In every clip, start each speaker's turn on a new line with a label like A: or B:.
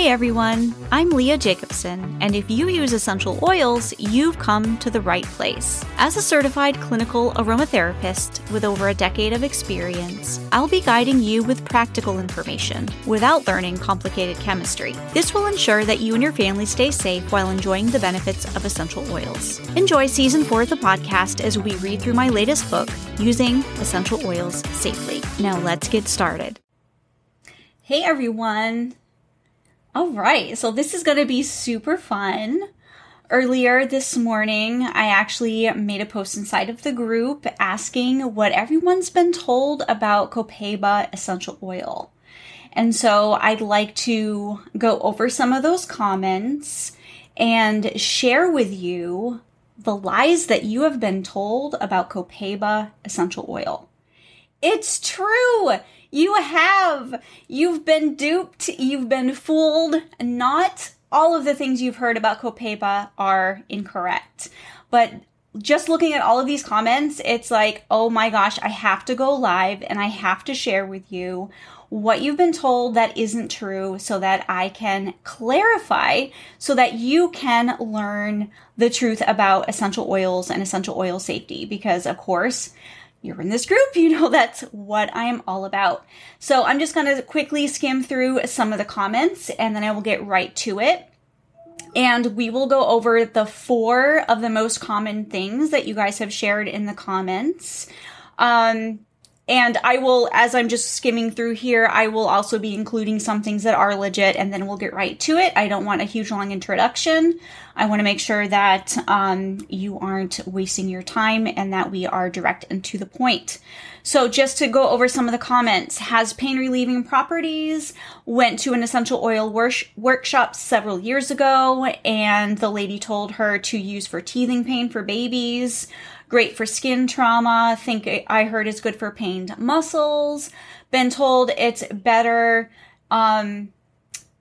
A: Hey everyone, I'm Leah Jacobson, and if you use essential oils, you've come to the right place. As a certified clinical aromatherapist with over a decade of experience, I'll be guiding you with practical information without learning complicated chemistry. This will ensure that you and your family stay safe while enjoying the benefits of essential oils. Enjoy season four of the podcast as we read through my latest book, Using Essential Oils Safely. Now let's get started. Hey everyone! All right, so this is going to be super fun. Earlier this morning, I actually made a post inside of the group asking what everyone's been told about Copaiba essential oil. And so I'd like to go over some of those comments and share with you the lies that you have been told about Copaiba essential oil. It's true! You have. You've been duped. You've been fooled. Not all of the things you've heard about Copaiba are incorrect. But just looking at all of these comments, it's like, oh my gosh, I have to go live and I have to share with you what you've been told that isn't true so that I can clarify so that you can learn the truth about essential oils and essential oil safety. Because of course, you're in this group, you know that's what I am all about. So I'm just going to quickly skim through some of the comments and then I will get right to it. And we will go over the four of the most common things that you guys have shared in the comments. Um, and I will, as I'm just skimming through here, I will also be including some things that are legit and then we'll get right to it. I don't want a huge long introduction. I want to make sure that um, you aren't wasting your time and that we are direct and to the point. So just to go over some of the comments, has pain relieving properties, went to an essential oil wor- workshop several years ago and the lady told her to use for teething pain for babies great for skin trauma. Think I heard is good for pained muscles. Been told it's better um,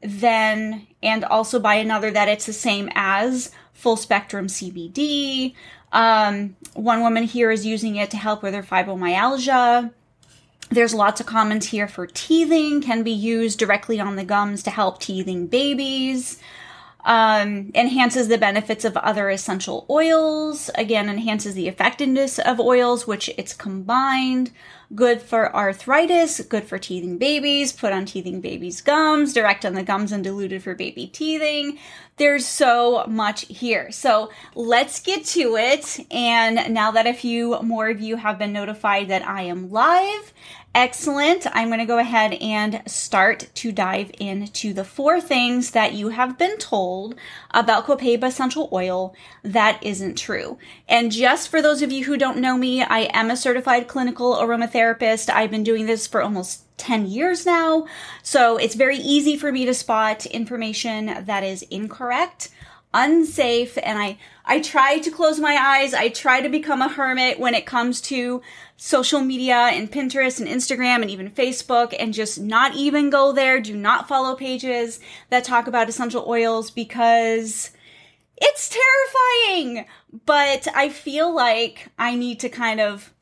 A: than, and also by another that it's the same as full spectrum CBD. Um, one woman here is using it to help with her fibromyalgia. There's lots of comments here for teething, can be used directly on the gums to help teething babies um, enhances the benefits of other essential oils. Again, enhances the effectiveness of oils, which it's combined. Good for arthritis, good for teething babies, put on teething babies' gums, direct on the gums and diluted for baby teething. There's so much here. So let's get to it. And now that a few more of you have been notified that I am live, Excellent. I'm going to go ahead and start to dive into the four things that you have been told about Copaiba essential oil that isn't true. And just for those of you who don't know me, I am a certified clinical aromatherapist. I've been doing this for almost 10 years now. So it's very easy for me to spot information that is incorrect unsafe and I I try to close my eyes. I try to become a hermit when it comes to social media and Pinterest and Instagram and even Facebook and just not even go there. Do not follow pages that talk about essential oils because it's terrifying. But I feel like I need to kind of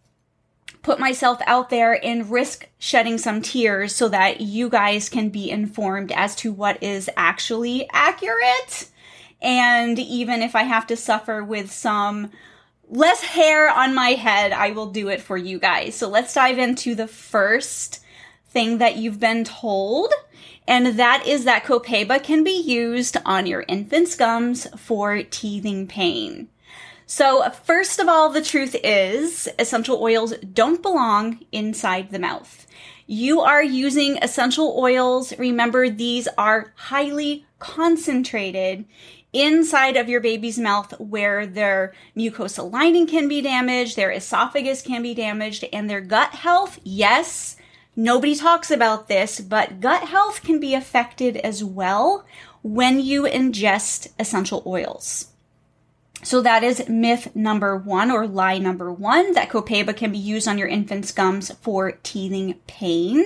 A: put myself out there and risk shedding some tears so that you guys can be informed as to what is actually accurate and even if I have to suffer with some less hair on my head, I will do it for you guys. So let's dive into the first thing that you've been told. And that is that Copaiba can be used on your infant's gums for teething pain. So first of all, the truth is essential oils don't belong inside the mouth. You are using essential oils. Remember, these are highly concentrated inside of your baby's mouth where their mucosal lining can be damaged, their esophagus can be damaged, and their gut health, yes, nobody talks about this, but gut health can be affected as well when you ingest essential oils. So that is myth number one or lie number one that Copaiba can be used on your infant's gums for teething pain.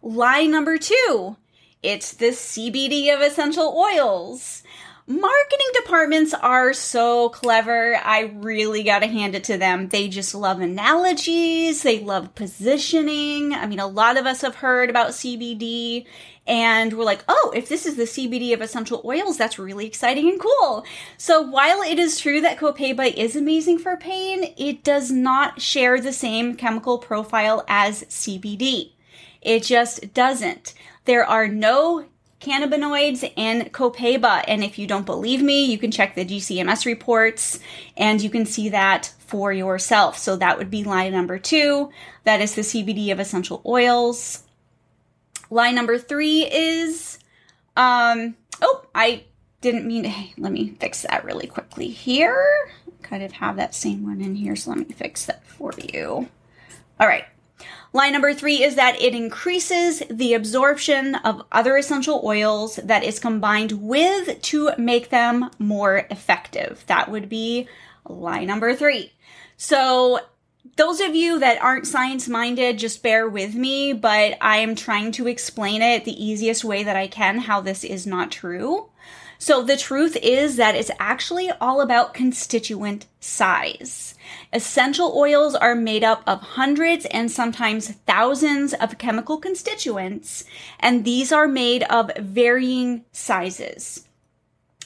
A: Lie number two, it's the CBD of essential oils. Marketing departments are so clever. I really got to hand it to them. They just love analogies. They love positioning. I mean, a lot of us have heard about CBD and we're like, oh, if this is the CBD of essential oils, that's really exciting and cool. So while it is true that Copaiba is amazing for pain, it does not share the same chemical profile as CBD. It just doesn't. There are no cannabinoids and copaiba. And if you don't believe me, you can check the GCMS reports and you can see that for yourself. So that would be line number two. That is the CBD of essential oils. Line number three is, um, oh, I didn't mean to, hey, let me fix that really quickly here. Kind of have that same one in here. So let me fix that for you. All right. Line number three is that it increases the absorption of other essential oils that is combined with to make them more effective. That would be line number three. So those of you that aren't science minded, just bear with me, but I am trying to explain it the easiest way that I can how this is not true. So the truth is that it's actually all about constituent size. Essential oils are made up of hundreds and sometimes thousands of chemical constituents, and these are made of varying sizes.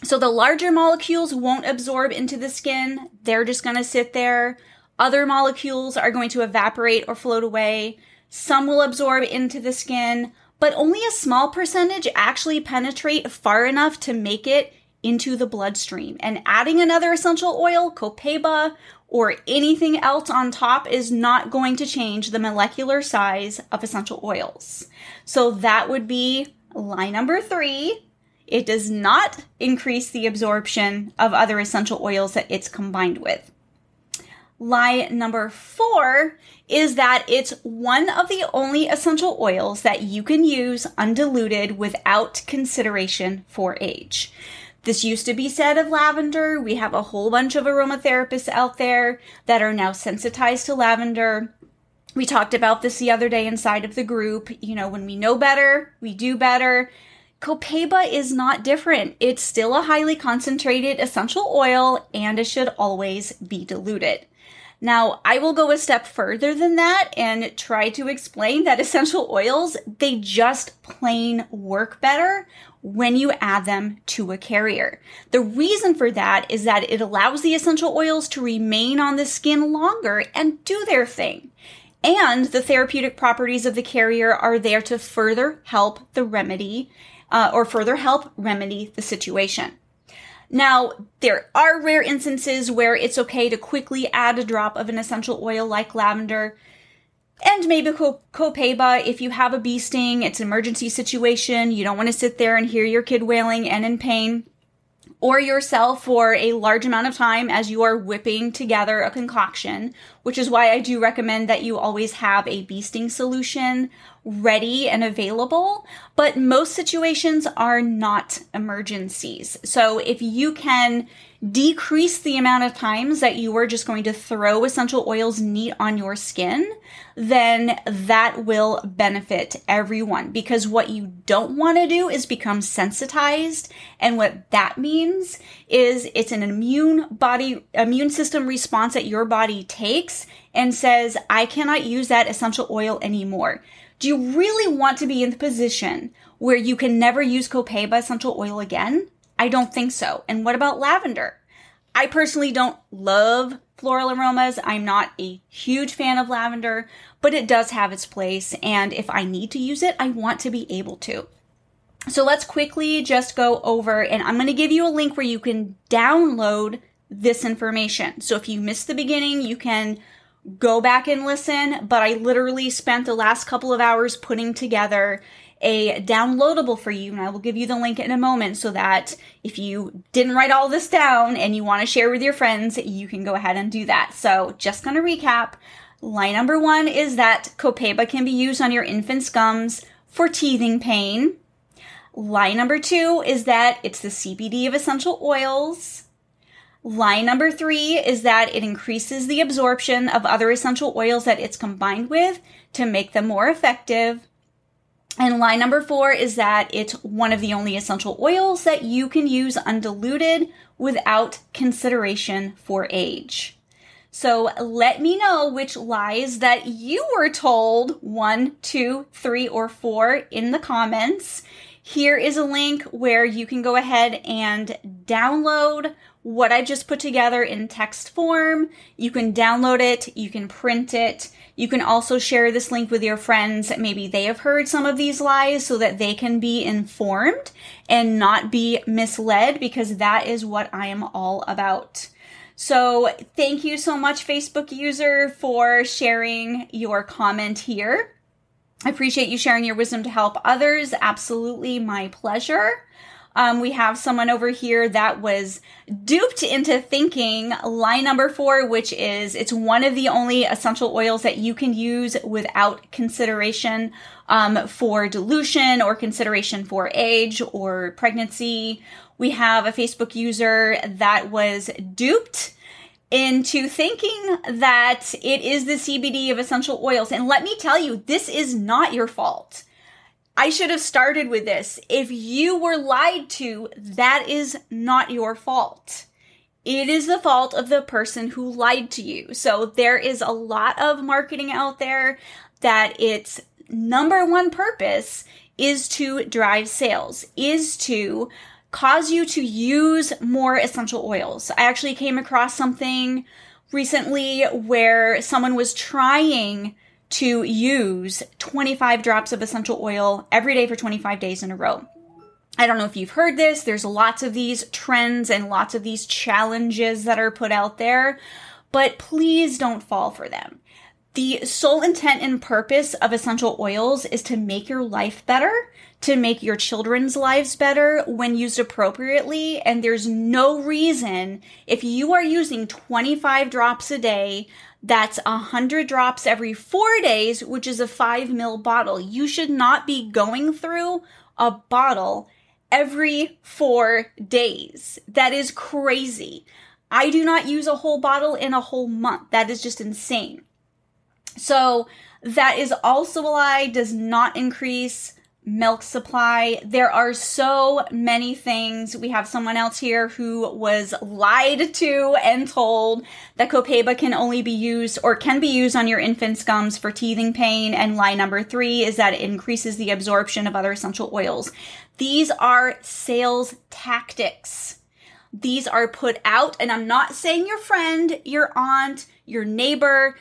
A: So the larger molecules won't absorb into the skin. They're just going to sit there. Other molecules are going to evaporate or float away. Some will absorb into the skin but only a small percentage actually penetrate far enough to make it into the bloodstream. And adding another essential oil, copaiba, or anything else on top is not going to change the molecular size of essential oils. So that would be line number three. It does not increase the absorption of other essential oils that it's combined with. Lie number four is that it's one of the only essential oils that you can use undiluted without consideration for age. This used to be said of lavender. We have a whole bunch of aromatherapists out there that are now sensitized to lavender. We talked about this the other day inside of the group. You know, when we know better, we do better. Copaiba is not different. It's still a highly concentrated essential oil and it should always be diluted. Now, I will go a step further than that and try to explain that essential oils, they just plain work better when you add them to a carrier. The reason for that is that it allows the essential oils to remain on the skin longer and do their thing. And the therapeutic properties of the carrier are there to further help the remedy uh, or further help remedy the situation. Now, there are rare instances where it's okay to quickly add a drop of an essential oil like lavender and maybe copaiba if you have a bee sting, it's an emergency situation, you don't want to sit there and hear your kid wailing and in pain or yourself for a large amount of time as you are whipping together a concoction, which is why I do recommend that you always have a bee sting solution ready and available. But most situations are not emergencies. So if you can decrease the amount of times that you are just going to throw essential oils neat on your skin, then that will benefit everyone. Because what you don't want to do is become sensitized. And what that means is it's an immune body, immune system response that your body takes and says, I cannot use that essential oil anymore. Do you really want to be in the position where you can never use Copaiba essential oil again? I don't think so. And what about lavender? I personally don't love floral aromas. I'm not a huge fan of lavender, but it does have its place. And if I need to use it, I want to be able to. So let's quickly just go over and I'm going to give you a link where you can download this information. So if you missed the beginning, you can go back and listen, but I literally spent the last couple of hours putting together a downloadable for you, and I will give you the link in a moment so that if you didn't write all this down and you want to share with your friends, you can go ahead and do that. So, just going to recap. Line number one is that Copaiba can be used on your infant's gums for teething pain. Line number two is that it's the CBD of essential oils. Line number three is that it increases the absorption of other essential oils that it's combined with to make them more effective. And lie number four is that it's one of the only essential oils that you can use undiluted without consideration for age. So let me know which lies that you were told one, two, three, or four in the comments. Here is a link where you can go ahead and download what I just put together in text form. You can download it, you can print it. You can also share this link with your friends. Maybe they have heard some of these lies so that they can be informed and not be misled because that is what I am all about. So, thank you so much, Facebook user, for sharing your comment here. I appreciate you sharing your wisdom to help others. Absolutely my pleasure. Um, we have someone over here that was duped into thinking line number four, which is it's one of the only essential oils that you can use without consideration um, for dilution or consideration for age or pregnancy. We have a Facebook user that was duped into thinking that it is the CBD of essential oils. And let me tell you, this is not your fault. I should have started with this. If you were lied to, that is not your fault. It is the fault of the person who lied to you. So there is a lot of marketing out there that its number one purpose is to drive sales, is to cause you to use more essential oils. I actually came across something recently where someone was trying to use 25 drops of essential oil every day for 25 days in a row. I don't know if you've heard this. There's lots of these trends and lots of these challenges that are put out there, but please don't fall for them. The sole intent and purpose of essential oils is to make your life better to make your children's lives better when used appropriately. And there's no reason if you are using 25 drops a day, that's 100 drops every four days, which is a five mil bottle. You should not be going through a bottle every four days. That is crazy. I do not use a whole bottle in a whole month. That is just insane. So that is also a lie, does not increase milk supply. There are so many things. We have someone else here who was lied to and told that Copaiba can only be used or can be used on your infant's gums for teething pain. And lie number three is that it increases the absorption of other essential oils. These are sales tactics. These are put out, and I'm not saying your friend, your aunt, your neighbor,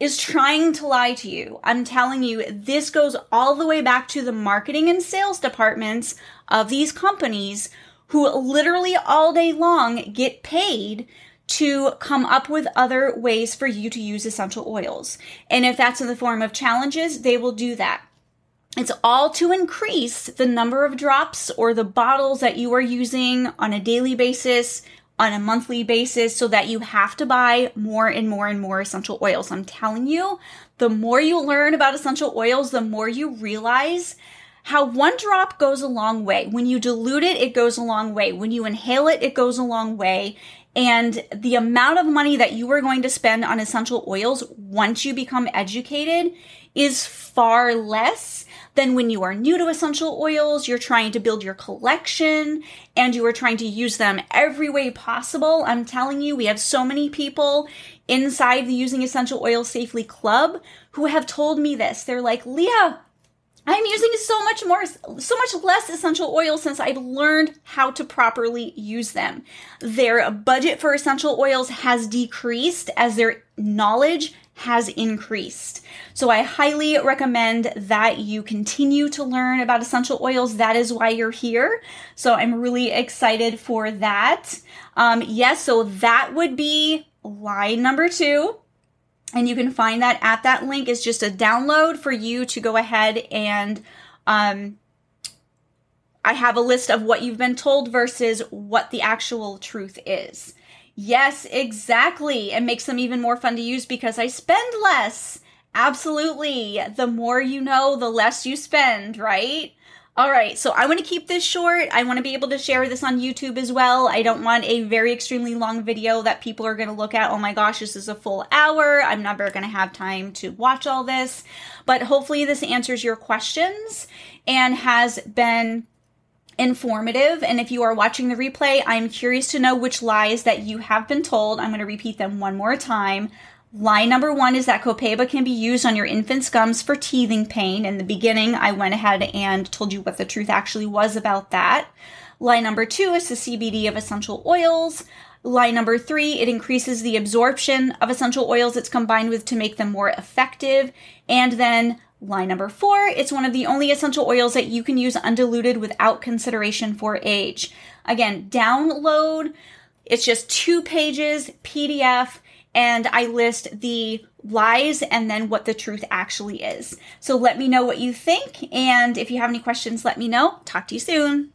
A: is trying to lie to you. I'm telling you, this goes all the way back to the marketing and sales departments of these companies who literally all day long get paid to come up with other ways for you to use essential oils. And if that's in the form of challenges, they will do that. It's all to increase the number of drops or the bottles that you are using on a daily basis on a monthly basis so that you have to buy more and more and more essential oils. I'm telling you, the more you learn about essential oils, the more you realize how one drop goes a long way. When you dilute it, it goes a long way. When you inhale it, it goes a long way. And the amount of money that you are going to spend on essential oils once you become educated is far less than when you are new to essential oils, you're trying to build your collection and you are trying to use them every way possible. I'm telling you, we have so many people inside the Using Essential Oils Safely Club who have told me this. They're like, Leah, I'm using so much more, so much less essential oils since I've learned how to properly use them. Their budget for essential oils has decreased as their knowledge has increased. So I highly recommend that you continue to learn about essential oils. That is why you're here. So I'm really excited for that. Um, yes, so that would be line number two. And you can find that at that link is just a download for you to go ahead and um, I have a list of what you've been told versus what the actual truth is. Yes, exactly. It makes them even more fun to use because I spend less. Absolutely. The more you know, the less you spend, right? All right, so I want to keep this short. I want to be able to share this on YouTube as well. I don't want a very extremely long video that people are going to look at. Oh my gosh, this is a full hour. I'm never going to have time to watch all this. But hopefully, this answers your questions. and has been informative. And if you are watching the replay, I'm curious to know which lies that you have been told. I'm going to repeat them one more time. Lie number one is that Copaiba can be used on your infant's gums for teething pain. In the beginning, I went ahead and told you what the truth actually was about that. Lie number two is the CBD of essential oils. Lie number three, it increases the absorption of essential oils it's combined with to make them more effective. And then lie number four, it's one of the only essential oils that you can use undiluted without consideration for age. Again, download. It's just two pages, PDF, and I list the lies and then what the truth actually is. So let me know what you think. And if you have any questions, let me know. Talk to you soon.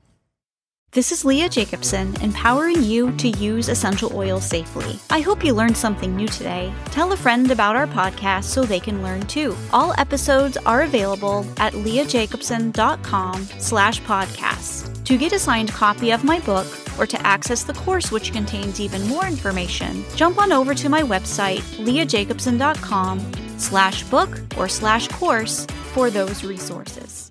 A: This is Leah Jacobson, empowering you to use essential oils safely. I hope you learned something new today. Tell a friend about our podcast so they can learn too. All episodes are available at leahjacobson.com slash podcasts. To get a signed copy of my book or to access the course which contains even more information, jump on over to my website, leahjacobson.com slash book or slash course for those resources.